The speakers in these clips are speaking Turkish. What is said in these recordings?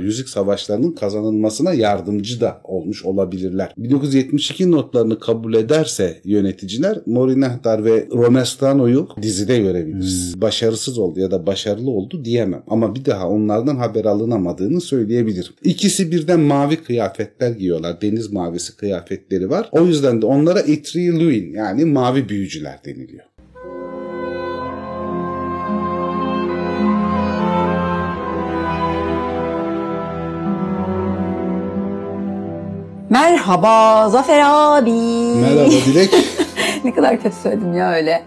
Yüzük savaşlarının kazanılmasına yardımcı da olmuş olabilirler. 1972 notlarını kabul ederse yöneticiler Morinehtar ve Romestano'yu dizide görebiliriz. Hmm. Başarısız oldu ya da başarılı oldu diyemem. Ama bir daha onlardan haber alınamadığını söyleyebilirim. İkisi birden mavi kıyafetler giyiyorlar. Deniz mavisi kıyafetleri var. O yüzden de onlara Itriluin yani mavi büyücüler deniliyor. Merhaba Zafer abi. Merhaba Dilek. ne kadar kötü söyledim ya öyle.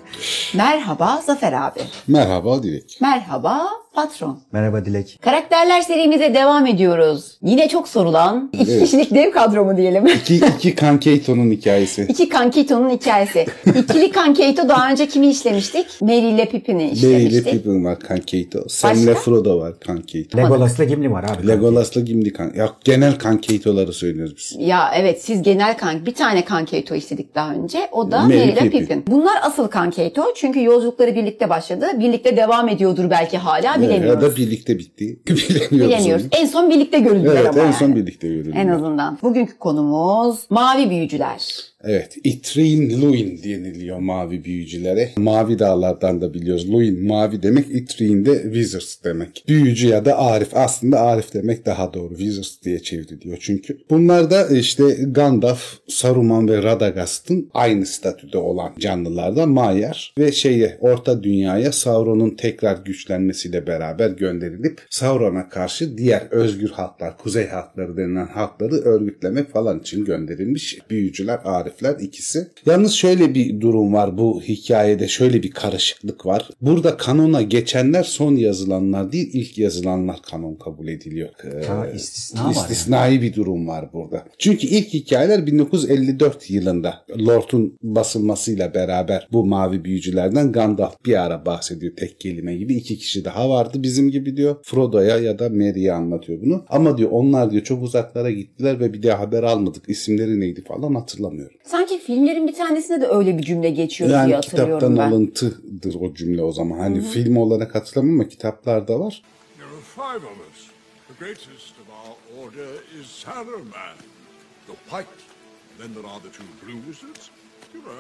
Merhaba Zafer abi. Merhaba Dilek. Merhaba patron. Merhaba Dilek. Karakterler serimize devam ediyoruz. Yine çok sorulan iki evet. kişilik dev kadro mu diyelim? İki, iki Kankeito'nun hikayesi. İki Kankeito'nun hikayesi. İkili Kankeito daha önce kimi işlemiştik? Merry ile Pippin'i işlemiştik. Merry ile Pippin var Kankeito. Sam ile Frodo var Kankeito. Legolas'la Gimli var abi. Legolas'la Gimli kan. Ya genel Kankeito'ları söylüyoruz biz. Ya evet siz genel kan bir tane Kankeito istedik daha önce. O da Merry, Merry ile Pippin. Pippin. Bunlar asıl Kankeito çünkü yolculukları birlikte başladı. Birlikte devam ediyordur belki hala bilemiyoruz. Ya da birlikte bitti. Bilemiyoruz. Bilemiyoruz. En son birlikte görüldüler evet, ama. Evet en son birlikte görüldüler. En azından. Bugünkü konumuz mavi büyücüler. Evet, Itrin Luin deniliyor mavi büyücülere. Mavi dağlardan da biliyoruz. Luin mavi demek, Itrin de Wizards demek. Büyücü ya da Arif. Aslında Arif demek daha doğru. Wizards diye çevriliyor çünkü. Bunlar da işte Gandalf, Saruman ve Radagast'ın aynı statüde olan canlılardan Maiar ve şeye Orta Dünyaya Sauron'un tekrar güçlenmesiyle beraber gönderilip Sauron'a karşı diğer özgür halklar, kuzey halkları denilen halkları örgütlemek falan için gönderilmiş büyücüler Arif tarifler ikisi. Yalnız şöyle bir durum var bu hikayede şöyle bir karışıklık var. Burada kanona geçenler son yazılanlar değil ilk yazılanlar kanon kabul ediliyor. Ha, istisna İstisnai yani. bir durum var burada. Çünkü ilk hikayeler 1954 yılında Lord'un basılmasıyla beraber bu mavi büyücülerden Gandalf bir ara bahsediyor tek kelime gibi. iki kişi daha vardı bizim gibi diyor. Frodo'ya ya da Merry'e anlatıyor bunu. Ama diyor onlar diyor çok uzaklara gittiler ve bir daha haber almadık. İsimleri neydi falan hatırlamıyorum. Sanki filmlerin bir tanesinde de öyle bir cümle geçiyor yani diye hatırlıyorum ben. Yani kitaptan alıntıdır o cümle o zaman. Hani Hı-hı. film olarak hatırlamam ama kitaplarda var. Then there are the two blue wizards.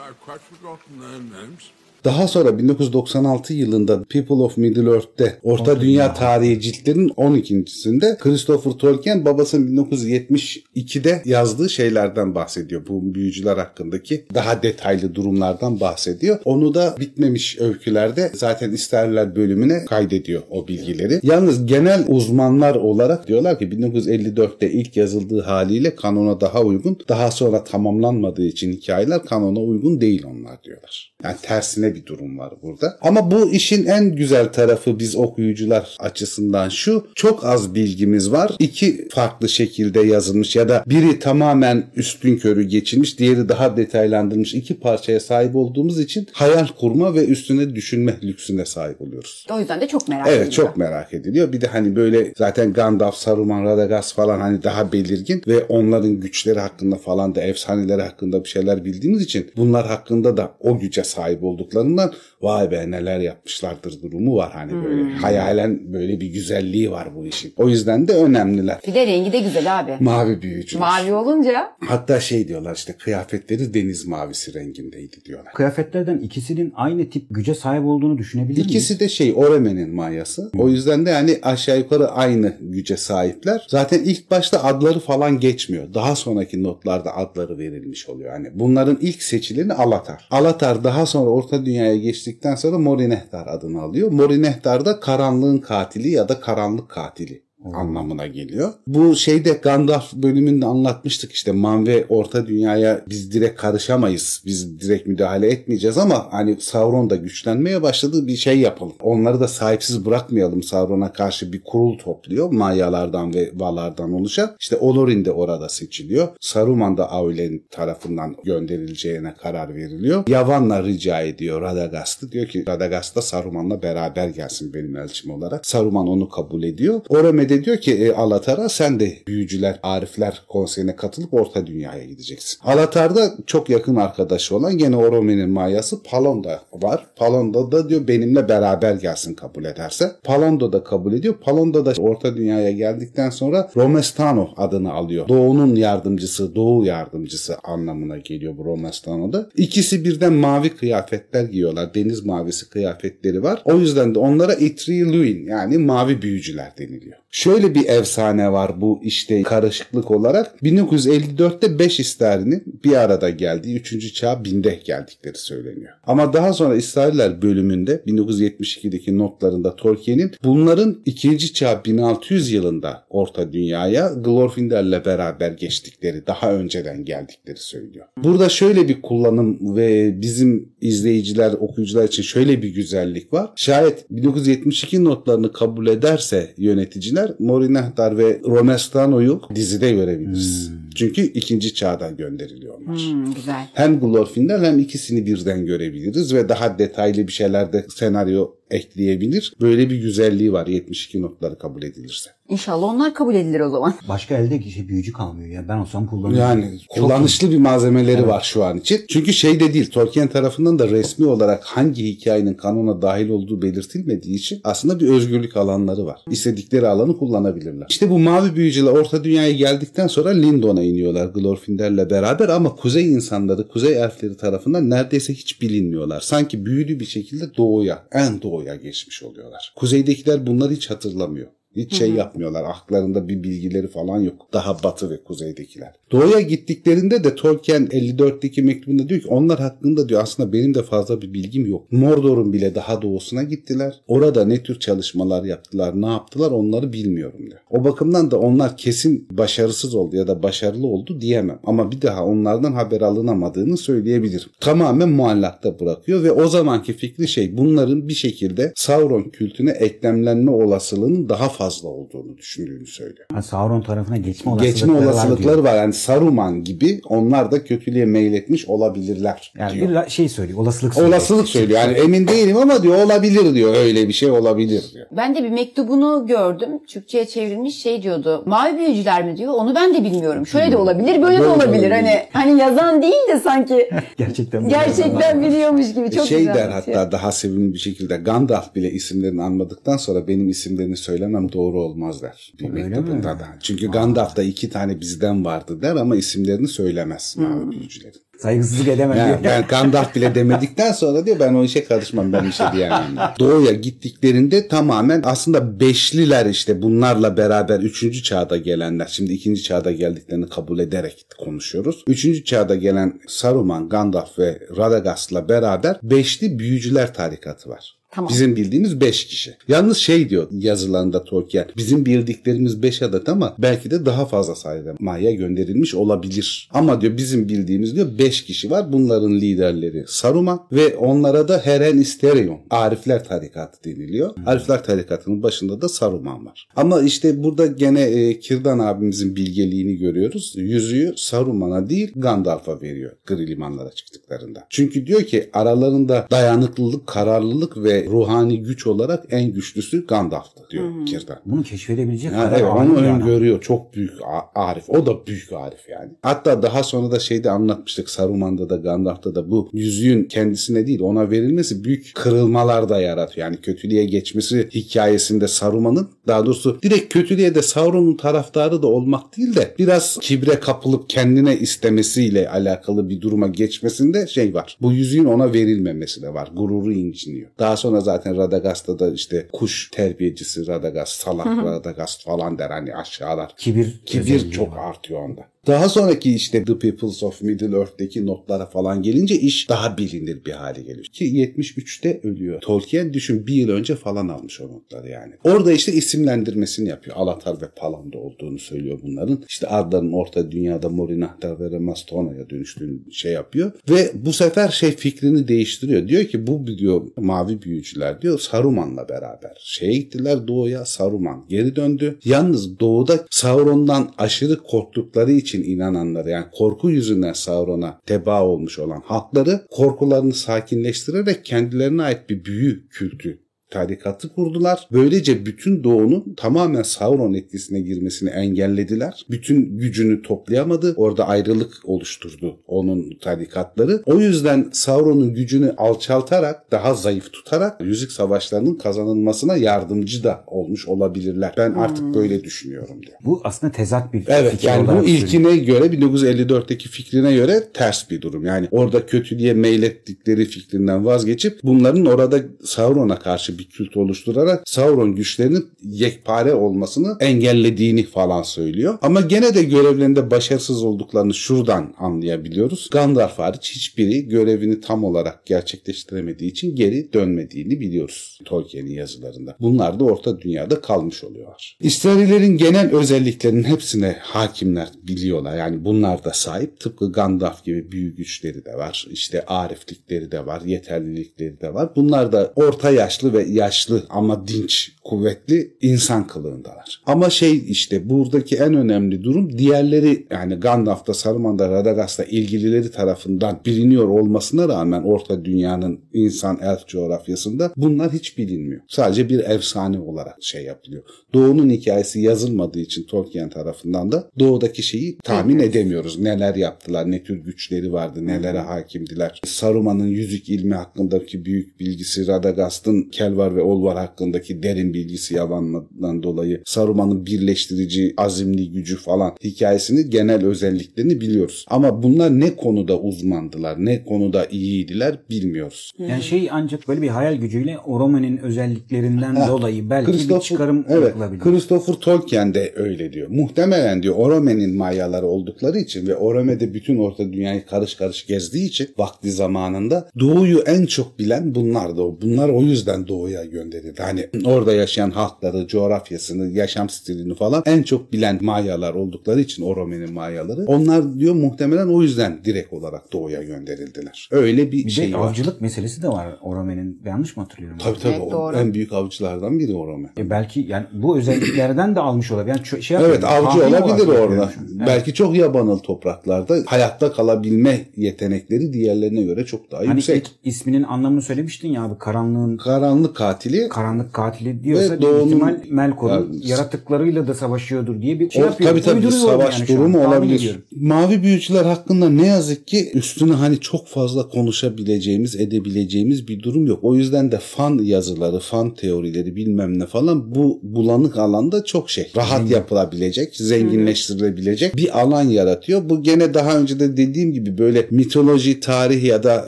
I've quite forgotten their names. Daha sonra 1996 yılında People of Middle Earth'te Orta Orta Dünya Tarihi ciltlerinin 12.sinde Christopher Tolkien babasının 1972'de yazdığı şeylerden bahsediyor. Bu büyücüler hakkındaki daha detaylı durumlardan bahsediyor. Onu da bitmemiş öykülerde zaten isterler bölümüne kaydediyor o bilgileri. Yalnız genel uzmanlar olarak diyorlar ki 1954'te ilk yazıldığı haliyle kanona daha uygun. Daha sonra tamamlanmadığı için hikayeler kanona uygun değil onlar diyorlar. Yani tersine bir durum var burada. Ama bu işin en güzel tarafı biz okuyucular açısından şu. Çok az bilgimiz var. İki farklı şekilde yazılmış ya da biri tamamen üstün körü geçilmiş, diğeri daha detaylandırılmış iki parçaya sahip olduğumuz için hayal kurma ve üstüne düşünme lüksüne sahip oluyoruz. O yüzden de çok merak ediliyor. Evet çok merak ediliyor. Bir de hani böyle zaten Gandalf, Saruman, Radagast falan hani daha belirgin ve onların güçleri hakkında falan da efsaneleri hakkında bir şeyler bildiğimiz için bunlar hakkında da o güce sahip olduklarını tarafından vay be neler yapmışlardır durumu var hani hmm. böyle hayalen böyle bir güzelliği var bu işin. O yüzden de önemliler. Bir de rengi de güzel abi. Mavi büyücü. Mavi olunca. Hatta şey diyorlar işte kıyafetleri deniz mavisi rengindeydi diyorlar. Kıyafetlerden ikisinin aynı tip güce sahip olduğunu düşünebilir miyiz? İkisi de şey Oreme'nin mayası. Hmm. O yüzden de yani aşağı yukarı aynı güce sahipler. Zaten ilk başta adları falan geçmiyor. Daha sonraki notlarda adları verilmiş oluyor. Yani bunların ilk seçileni Alatar. Alatar daha sonra Orta dünyaya geçtikten sonra Morinehtar adını alıyor. Morinehtar da karanlığın katili ya da karanlık katili anlamına geliyor. Bu şeyde Gandalf bölümünde anlatmıştık işte Manve Orta Dünya'ya biz direkt karışamayız. Biz direkt müdahale etmeyeceğiz ama hani Sauron da güçlenmeye başladı bir şey yapalım. Onları da sahipsiz bırakmayalım Sauron'a karşı bir kurul topluyor. Mayalardan ve Valardan oluşan. İşte Olorin de orada seçiliyor. Saruman da Aulen tarafından gönderileceğine karar veriliyor. Yavan'la rica ediyor Radagast'ı. Diyor ki Radagast da Saruman'la beraber gelsin benim elçim olarak. Saruman onu kabul ediyor. Orome'de de diyor ki e, Alatar'a sen de büyücüler, arifler konseyine katılıp orta dünyaya gideceksin. Alatar'da çok yakın arkadaşı olan gene Orome'nin mayası Palonda var. Palonda da diyor benimle beraber gelsin kabul ederse. Palondo da kabul ediyor. Palondo da orta dünyaya geldikten sonra Romestano adını alıyor. Doğu'nun yardımcısı, Doğu yardımcısı anlamına geliyor bu Romestano'da. İkisi birden mavi kıyafetler giyiyorlar. Deniz mavisi kıyafetleri var. O yüzden de onlara Itriluin yani mavi büyücüler deniliyor. Şöyle bir efsane var bu işte karışıklık olarak. 1954'te 5 isterinin bir arada geldiği 3. çağ binde geldikleri söyleniyor. Ama daha sonra İsrailler bölümünde 1972'deki notlarında Tolkien'in bunların 2. çağ 1600 yılında Orta Dünya'ya Glorfinder'le beraber geçtikleri, daha önceden geldikleri söylüyor. Burada şöyle bir kullanım ve bizim izleyiciler, okuyucular için şöyle bir güzellik var. Şayet 1972 notlarını kabul ederse yöneticiler Morinahtar ve Romestano'yu dizide görebiliriz. Hmm. Çünkü ikinci çağdan gönderiliyorlar. Hmm, güzel. Hem Glorfindel hem ikisini birden görebiliriz ve daha detaylı bir şeyler de senaryo ekleyebilir. Böyle bir güzelliği var 72 notları kabul edilirse. İnşallah onlar kabul edilir o zaman. Başka elde şey büyücü kalmıyor ya. Ben olsam kullanırım. Yani kullanışlı bir malzemeleri evet. var şu an için. Çünkü şey de değil Tolkien tarafından da resmi olarak hangi hikayenin kanona dahil olduğu belirtilmediği için aslında bir özgürlük alanları var. İstedikleri alanı kullanabilirler. İşte bu mavi büyücüler Orta Dünya'ya geldikten sonra Lindon'a iniyorlar Glorfinder'le beraber ama kuzey insanları, kuzey elfleri tarafından neredeyse hiç bilinmiyorlar. Sanki büyülü bir şekilde doğuya, en doğuya geçmiş oluyorlar. Kuzeydekiler bunları hiç hatırlamıyor. Hiç şey yapmıyorlar. Aklarında bir bilgileri falan yok. Daha batı ve kuzeydekiler. Doğuya gittiklerinde de Tolkien 54'teki mektubunda diyor ki onlar hakkında diyor aslında benim de fazla bir bilgim yok. Mordor'un bile daha doğusuna gittiler. Orada ne tür çalışmalar yaptılar, ne yaptılar onları bilmiyorum diyor. O bakımdan da onlar kesin başarısız oldu ya da başarılı oldu diyemem. Ama bir daha onlardan haber alınamadığını söyleyebilirim. Tamamen muallakta bırakıyor ve o zamanki fikri şey bunların bir şekilde Sauron kültüne eklemlenme olasılığının daha fazla fazla olduğunu düşündüğünü söylüyor. Ha, Sauron tarafına geçme olasılıkları, geçme olasılıkları var, var. Yani Saruman gibi onlar da kötülüğe meyletmiş olabilirler yani diyor. bir şey söylüyor. Olasılık söylüyor. Olasılık söylüyor. Yani emin değilim ama diyor olabilir diyor. Öyle bir şey olabilir diyor. Ben de bir mektubunu gördüm. Türkçe'ye çevrilmiş şey diyordu. Mavi büyücüler mi diyor. Onu ben de bilmiyorum. Şöyle de olabilir, böyle, böyle de olabilir. olabilir. Hani hani yazan değil de sanki gerçekten gerçekten biliyormuş gibi. Çok şey güzel der hatta daha sevimli bir şekilde Gandalf bile isimlerini anmadıktan sonra benim isimlerini söylemem doğru olmaz der. Bir mektubunda da. Çünkü Gandalf'ta iki tane bizden vardı der ama isimlerini söylemez mavi büyücülerin. Saygısızlık edemem yani Ben Gandalf bile demedikten sonra diyor ben o işe karışmam ben bir şey diyemem. Doğuya gittiklerinde tamamen aslında beşliler işte bunlarla beraber üçüncü çağda gelenler. Şimdi ikinci çağda geldiklerini kabul ederek konuşuyoruz. Üçüncü çağda gelen Saruman, Gandalf ve Radagast'la beraber beşli büyücüler tarikatı var. Tamam. Bizim bildiğimiz 5 kişi. Yalnız şey diyor yazılarında Tolkien. Bizim bildiklerimiz 5 adet ama belki de daha fazla sayıda Maya gönderilmiş olabilir. Ama diyor bizim bildiğimiz diyor 5 kişi var. Bunların liderleri Saruman ve onlara da Heren Isterion. Arifler tarikatı deniliyor. Hmm. Arifler tarikatının başında da Saruman var. Ama işte burada gene e, Kirdan abimizin bilgeliğini görüyoruz. Yüzüğü Saruman'a değil Gandalf'a veriyor. Gri limanlara çıktıklarında. Çünkü diyor ki aralarında dayanıklılık, kararlılık ve ruhani güç olarak en güçlüsü Gandalf'tı diyor hmm. Kirdan. Bunu keşfedebilecek yani kadar evet, onu öngörüyor. Çok büyük arif. O da büyük arif yani. Hatta daha sonra da şeyde anlatmıştık Saruman'da da Gandalf'ta da bu yüzüğün kendisine değil ona verilmesi büyük kırılmalar da yaratıyor. Yani kötülüğe geçmesi hikayesinde Saruman'ın daha doğrusu direkt kötülüğe de Sauron'un taraftarı da olmak değil de biraz kibre kapılıp kendine istemesiyle alakalı bir duruma geçmesinde şey var. Bu yüzüğün ona verilmemesi de var. Gururu inciniyor. Daha sonra zaten Radagast'ta da işte kuş terbiyecisi Radagast, salak Radagast falan der hani aşağılar. Kibir. Kibir çok artıyor onda. Daha sonraki işte The Peoples of Middle Earth'teki notlara falan gelince iş daha bilinir bir hale geliyor. Ki 73'te ölüyor. Tolkien düşün bir yıl önce falan almış o notları yani. Orada işte isimlendirmesini yapıyor. Alatar ve Palanda olduğunu söylüyor bunların. İşte adların orta dünyada Morinahtar ve Remastona'ya dönüştüğünü şey yapıyor. Ve bu sefer şey fikrini değiştiriyor. Diyor ki bu diyor mavi büyücüler diyor Saruman'la beraber. Şeye gittiler doğuya Saruman geri döndü. Yalnız doğuda Sauron'dan aşırı korktukları için için inananları yani korku yüzünden Sauron'a teba olmuş olan halkları korkularını sakinleştirerek kendilerine ait bir büyü kültü tarikatı kurdular. Böylece bütün doğunun tamamen Sauron etkisine girmesini engellediler. Bütün gücünü toplayamadı. Orada ayrılık oluşturdu onun tarikatları. O yüzden Sauron'un gücünü alçaltarak, daha zayıf tutarak Yüzük Savaşları'nın kazanılmasına yardımcı da olmuş olabilirler. Ben artık böyle düşünüyorum diyor. Bu aslında tezat bir Evet fikir yani bu ilkine göre 1954'teki fikrine göre ters bir durum. Yani orada kötülüğe meylettikleri fikrinden vazgeçip bunların orada Sauron'a karşı bir kült oluşturarak Sauron güçlerinin yekpare olmasını engellediğini falan söylüyor. Ama gene de görevlerinde başarısız olduklarını şuradan anlayabiliyoruz. Gandalf hariç hiçbiri görevini tam olarak gerçekleştiremediği için geri dönmediğini biliyoruz Tolkien'in yazılarında. Bunlar da Orta Dünya'da kalmış oluyorlar. İsrailerin genel özelliklerinin hepsine hakimler biliyorlar. Yani bunlar da sahip. Tıpkı Gandalf gibi büyük güçleri de var. İşte ariflikleri de var. Yeterlilikleri de var. Bunlar da orta yaşlı ve yaşlı ama dinç, kuvvetli insan kılığındalar. Ama şey işte buradaki en önemli durum diğerleri yani Gandalf'ta, Saruman'da, Radagast'ta ilgilileri tarafından biliniyor olmasına rağmen Orta Dünya'nın insan elf coğrafyasında bunlar hiç bilinmiyor. Sadece bir efsane olarak şey yapılıyor. Doğu'nun hikayesi yazılmadığı için Tolkien tarafından da doğudaki şeyi tahmin edemiyoruz. Neler yaptılar, ne tür güçleri vardı, nelere hakimdiler. Saruman'ın yüzük ilmi hakkındaki büyük bilgisi, Radagast'ın Kelvar ve Olvar hakkındaki derin bilgisi yalanmadan dolayı Saruman'ın birleştirici azimli gücü falan hikayesini genel özelliklerini biliyoruz. Ama bunlar ne konuda uzmandılar, ne konuda iyiydiler bilmiyoruz. Yani şey ancak böyle bir hayal gücüyle Oromen'in özelliklerinden dolayı belki bir Christopher- çıkarım evet, yapılabilir. Christopher Tolkien de öyle diyor. Muhtemelen diyor Orome'nin Mayaları oldukları için ve Orome'de bütün Orta Dünyayı karış karış gezdiği için vakti zamanında Doğu'yu en çok bilen bunlar da. Bunlar o yüzden Doğu'ya gönderildi. Hani orada yaşayan halkları, coğrafyasını, yaşam stilini falan en çok bilen Mayalar oldukları için Orome'nin Mayaları. Onlar diyor muhtemelen o yüzden direkt olarak Doğu'ya gönderildiler. Öyle bir, Bir şey de var. avcılık meselesi de var Oromen'in. Yanlış mı hatırlıyorum? Tabii tabii. Evet, o doğru. En büyük avcılardan biri Orome. E belki yani bu özelliklerden de almış olabilir. Yani şey Evet avcı olabilir orada. Evet. Belki çok yabanıl topraklarda hayatta kalabilme yetenekleri diğerlerine göre çok daha Hani yüksek. ilk isminin anlamını söylemiştin ya abi karanlığın Karanlık katili karanlık katili diyorsa Ve doğunun- ihtimal Melkor'un Yani- yaratıklarıyla da savaşıyordur diye bir şey o, yapıyor. tabii tabii bir savaş yani an, durumu olabilir. ediyorum. Mavi büyücüler hakkında ne yazık ki üstüne hani çok fazla konuşabileceğimiz, edebileceğimiz bir durum yok. O yüzden de fan yazıları, fan teorileri bilmem ne falan bu bulanık alanda çok şey. Rahat yapılabilecek, zenginleştirilebilecek bir alan yaratıyor. Bu gene daha önce de dediğim gibi böyle mitoloji, tarih ya da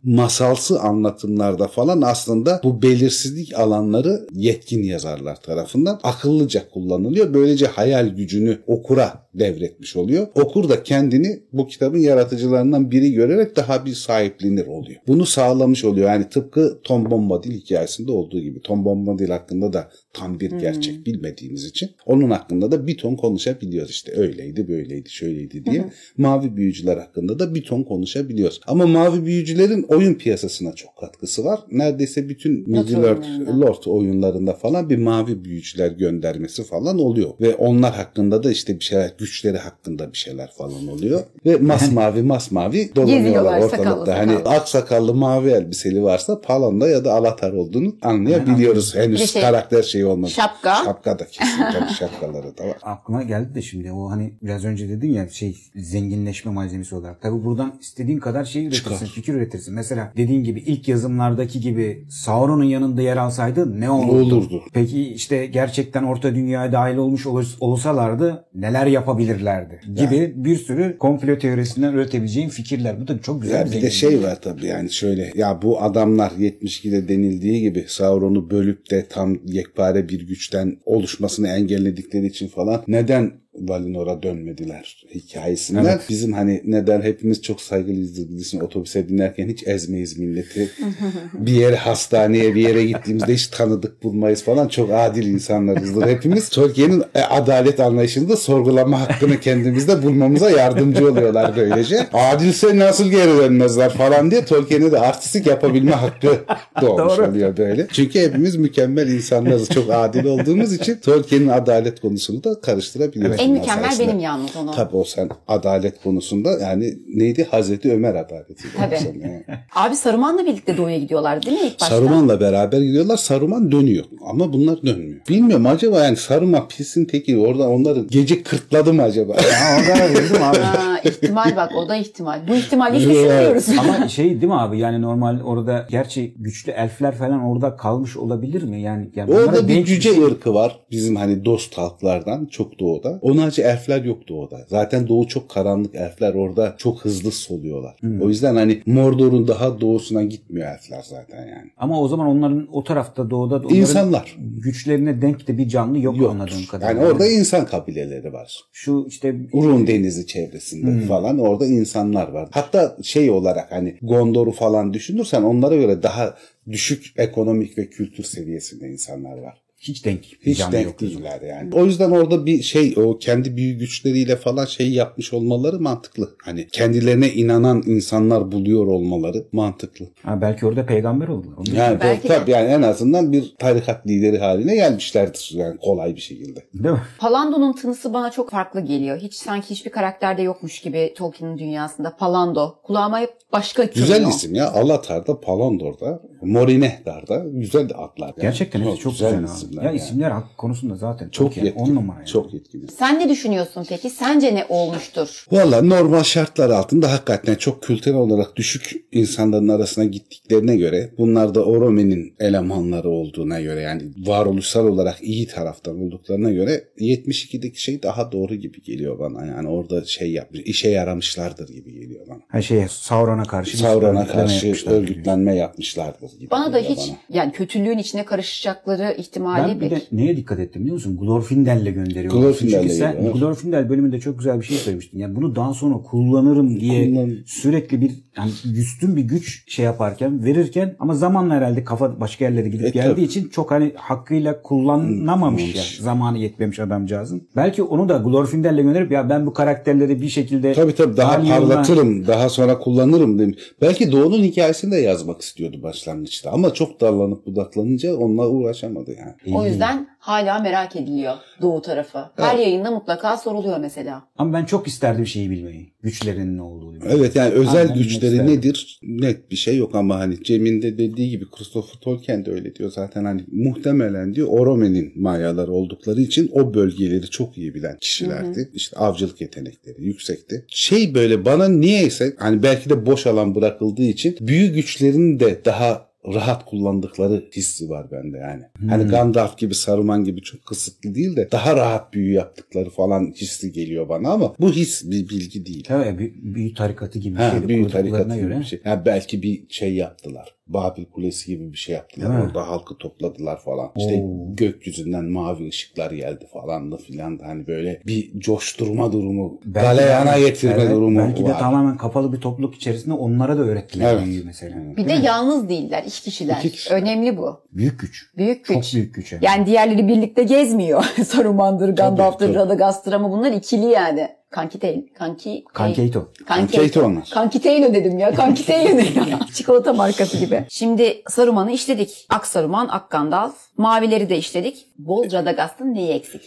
masalsı anlatımlarda falan aslında bu belirsizlik alanları yetkin yazarlar tarafından akıllıca kullanılıyor. Böylece hayal gücünü okura devretmiş oluyor. Okur da kendini bu kitabın yaratıcılarından biri görerek daha bir sahiplenir oluyor. Bunu sağlamış oluyor. Yani tıpkı Tom Bombadil hikayesinde olduğu gibi. Tom Bombadil hakkında da tam bir gerçek bilmediğimiz için onun hakkında da bir ton konuşabiliyoruz işte. Öyleydi, böyleydi, şöyleydi diye. Mavi büyücüler hakkında da bir ton konuşabiliyoruz. Ama mavi büyücülerin oyun piyasasına çok katkısı var. Neredeyse bütün Middle Earth. Lord oyunlarında falan bir mavi büyücüler göndermesi falan oluyor. Ve onlar hakkında da işte bir şeyler, güçleri hakkında bir şeyler falan oluyor. Ve masmavi masmavi dolanıyorlar ortalıkta. hani sakallı. aksakallı mavi elbiseli varsa Palon'da ya da Alatar olduğunu anlayabiliyoruz. Henüz Bir şey- karakter şeyi olmadı. Şapka. Şapka da kesin tabii şapkaları da var. Aklıma geldi de şimdi o hani biraz önce dedin ya şey zenginleşme malzemesi olarak. Tabi buradan istediğin kadar şey üretirsin, Çıkar. fikir üretirsin. Mesela dediğin gibi ilk yazımlardaki gibi Sauron'un yanında yer alsaydı ne olurdu? Olurdu. Peki işte gerçekten Orta Dünya'ya dahil olmuş ol- olsalardı neler yapabilirlerdi? Gibi bir sürü komplo teorisinden üretebileceğin fikirler. Bu da çok güzel Ya bir bir de zenginlik. şey var tabii yani şöyle ya bu adamlar 72'de denildiği gibi Sauron'u bölüp de tam yekpare bir güçten oluşmasını engelledikleri için falan neden Valinor'a dönmediler hikayesinden. Evet. Bizim hani neden hepimiz çok saygılıyız dizisini otobüse dinlerken hiç ezmeyiz milleti. bir yere hastaneye bir yere gittiğimizde hiç tanıdık bulmayız falan. Çok adil insanlarızdır hepimiz. Tolkien'in e, adalet anlayışını da sorgulama hakkını kendimizde bulmamıza yardımcı oluyorlar böylece. Adilse nasıl geri dönmezler falan diye Tolkien'e de artistik yapabilme hakkı doğmuş Doğru. oluyor böyle. Çünkü hepimiz mükemmel insanlarız. Çok adil olduğumuz için Tolkien'in adalet konusunu da karıştırabiliyoruz. En mükemmel arasında. benim yalnız onu. Tabii o sen adalet konusunda yani neydi Hazreti Ömer adaleti. Tabii. Yani. Abi Saruman'la birlikte doğuya gidiyorlar değil mi ilk başta? Saruman'la beraber gidiyorlar. Saruman dönüyor. Ama bunlar dönmüyor. Bilmiyorum acaba yani Saruman pisin teki orada onları gece kırtladı mı acaba? Ya o kadar değil mi abi? Ha, ihtimal bak o da ihtimal. Bu ihtimali hiç düşünmüyoruz. Ama şey değil mi abi yani normal orada gerçi güçlü elfler falan orada kalmış olabilir mi? Yani, yani Orada bir cüce ırkı var. Bizim hani dost halklardan çok doğuda. Harici elfler yok doğuda. Zaten doğu çok karanlık. Elfler orada çok hızlı soluyorlar. Hmm. O yüzden hani Mordor'un daha doğusuna gitmiyor elfler zaten yani. Ama o zaman onların o tarafta doğuda onların İnsanlar. güçlerine denk de bir canlı yok Yok. anladığım kadarıyla. Yani orada insan kabileleri var. şu işte Urun Denizi çevresinde Hmm. falan orada insanlar var. Hatta şey olarak hani Gondor'u falan düşünürsen onlara göre daha düşük ekonomik ve kültür seviyesinde insanlar var. Hiç denk Hiç denk yok. değiller yani. O yüzden orada bir şey o kendi büyü güçleriyle falan şey yapmış olmaları mantıklı. Hani kendilerine inanan insanlar buluyor olmaları mantıklı. Ha, belki orada peygamber oldular. Onu Yani Belki de. tabii yani en azından bir tarikat lideri haline gelmişlerdir yani kolay bir şekilde. Değil mi? Palando'nun tınısı bana çok farklı geliyor. Hiç sanki hiçbir karakterde yokmuş gibi Tolkien'in dünyasında. Palando. Kulağıma hep başka. Güzel isim ya. Alatar'da, Palandor'da, Morinehdar'da güzel de adlar. Yani. Gerçekten hepsi çok güzel, abi. isimler Ya yani. isimler hak- konusunda zaten çok Tolkien yetkili. on numara yani. Çok yetkili. Sen ne düşünüyorsun peki? Sence ne olmuştur? Valla normal şartlar altında hakikaten çok kültürel olarak düşük insanların arasına gittiklerine göre bunlar da Orome'nin elemanları olduğuna göre yani varoluşsal olarak iyi taraftan olduklarına göre 72'deki şey daha doğru gibi geliyor bana. Yani orada şey yapmış, işe yaramışlardır gibi geliyor bana. Her şeye Sauron'a karşı bir Sauron'a karşı örgütlenme yapmışlardır gibi Bana da hiç bana. yani kötülüğün içine karışacakları ihtimali Ben bir pek. de neye dikkat ettim biliyor musun? Glorfindel'le gönderiyor. Glorfindel'le Çünkü sen evet. Glorfindel bölümünde çok güzel bir şey söylemiştin. Yani bunu daha sonra kullanırım diye Kullan- sürekli bir yani üstün bir güç şey yaparken verirken ama zamanla herhalde kafa başka yerlere gidip E, geldiği tabii. için çok hani hakkıyla kullanamamış ya. Kullanmamış. Zamanı yetmemiş adamcağızın. Belki onu da Glorfindel'le gönderip ya ben bu karakterleri bir şekilde Tabii tabii daha parlatırım, daha sonra kullanırım demiş. Belki Doğu'nun hikayesini de yazmak istiyordu başlangıçta ama çok dallanıp budaklanınca onunla uğraşamadı yani. O yüzden hala merak ediliyor doğu tarafı. Her yayında mutlaka soruluyor mesela. Ama ben çok isterdim şeyi bilmeyi. Güçlerinin ne olduğunu. bilmeyi. Evet yani özel Aynen, güçleri isterdim. nedir? Net bir şey yok ama hani Cem'in de dediği gibi Christopher Tolkien de öyle diyor zaten hani muhtemelen diyor Orome'nin mayaları oldukları için o bölgeleri çok iyi bilen kişilerdi. İşte avcılık yetenekleri yüksekti. Şey böyle bana niyeyse hani belki de boş alan bırakıldığı için büyü güçlerini de daha rahat kullandıkları hissi var bende yani. Hani Gandalf gibi Saruman gibi çok kısıtlı değil de daha rahat büyü yaptıkları falan hissi geliyor bana ama bu his bir bilgi değil. Tabii büyü, büyü tarikatı gibi bir Ha, şeydi büyük kurduklarına tarikat gibi göre. bir şey. Ha, belki bir şey yaptılar. Babil Kulesi gibi bir şey yaptılar. Değil mi? Orada halkı topladılar falan. İşte Oo. gökyüzünden mavi ışıklar geldi falan da filan da hani böyle bir coşturma durumu, Belki galeyana de- getirme evet, durumu Belki de var. tamamen kapalı bir topluluk içerisinde onlara da öğrettiler Evet. büyüyü mesela. Bir de yalnız değiller. iki kişiler. İki kişi. Önemli bu. Büyük güç. Büyük güç. Çok büyük güç. yani. Yani diğerleri birlikte gezmiyor. Saruman'dır, Gandalf'tır, tabii. Radagast'tır ama bunlar ikili yani. Kanki değil. Kanki. Kankeito. Kankeito onlar. Kankiteilo dedim ya. Kankiteilo ne ya? Çikolata markası gibi. Şimdi Saruman'ı işledik. Ak Saruman, Ak Gandalf. Mavileri de işledik. Bol Radagast'ın neyi eksik?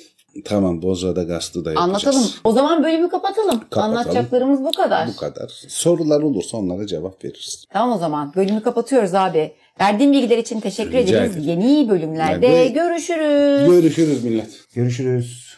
Tamam Bozra'da Gast'ı da yapacağız. Anlatalım. O zaman bölümü kapatalım. Kapatalım. Anlatacaklarımız bu kadar. Bu kadar. Sorular olursa onlara cevap veririz. Tamam o zaman. Bölümü kapatıyoruz abi. Verdiğin bilgiler için teşekkür Rica ederiz. ederim. Yeni bölümlerde Yani bu- görüşürüz. Görüşürüz millet. Görüşürüz.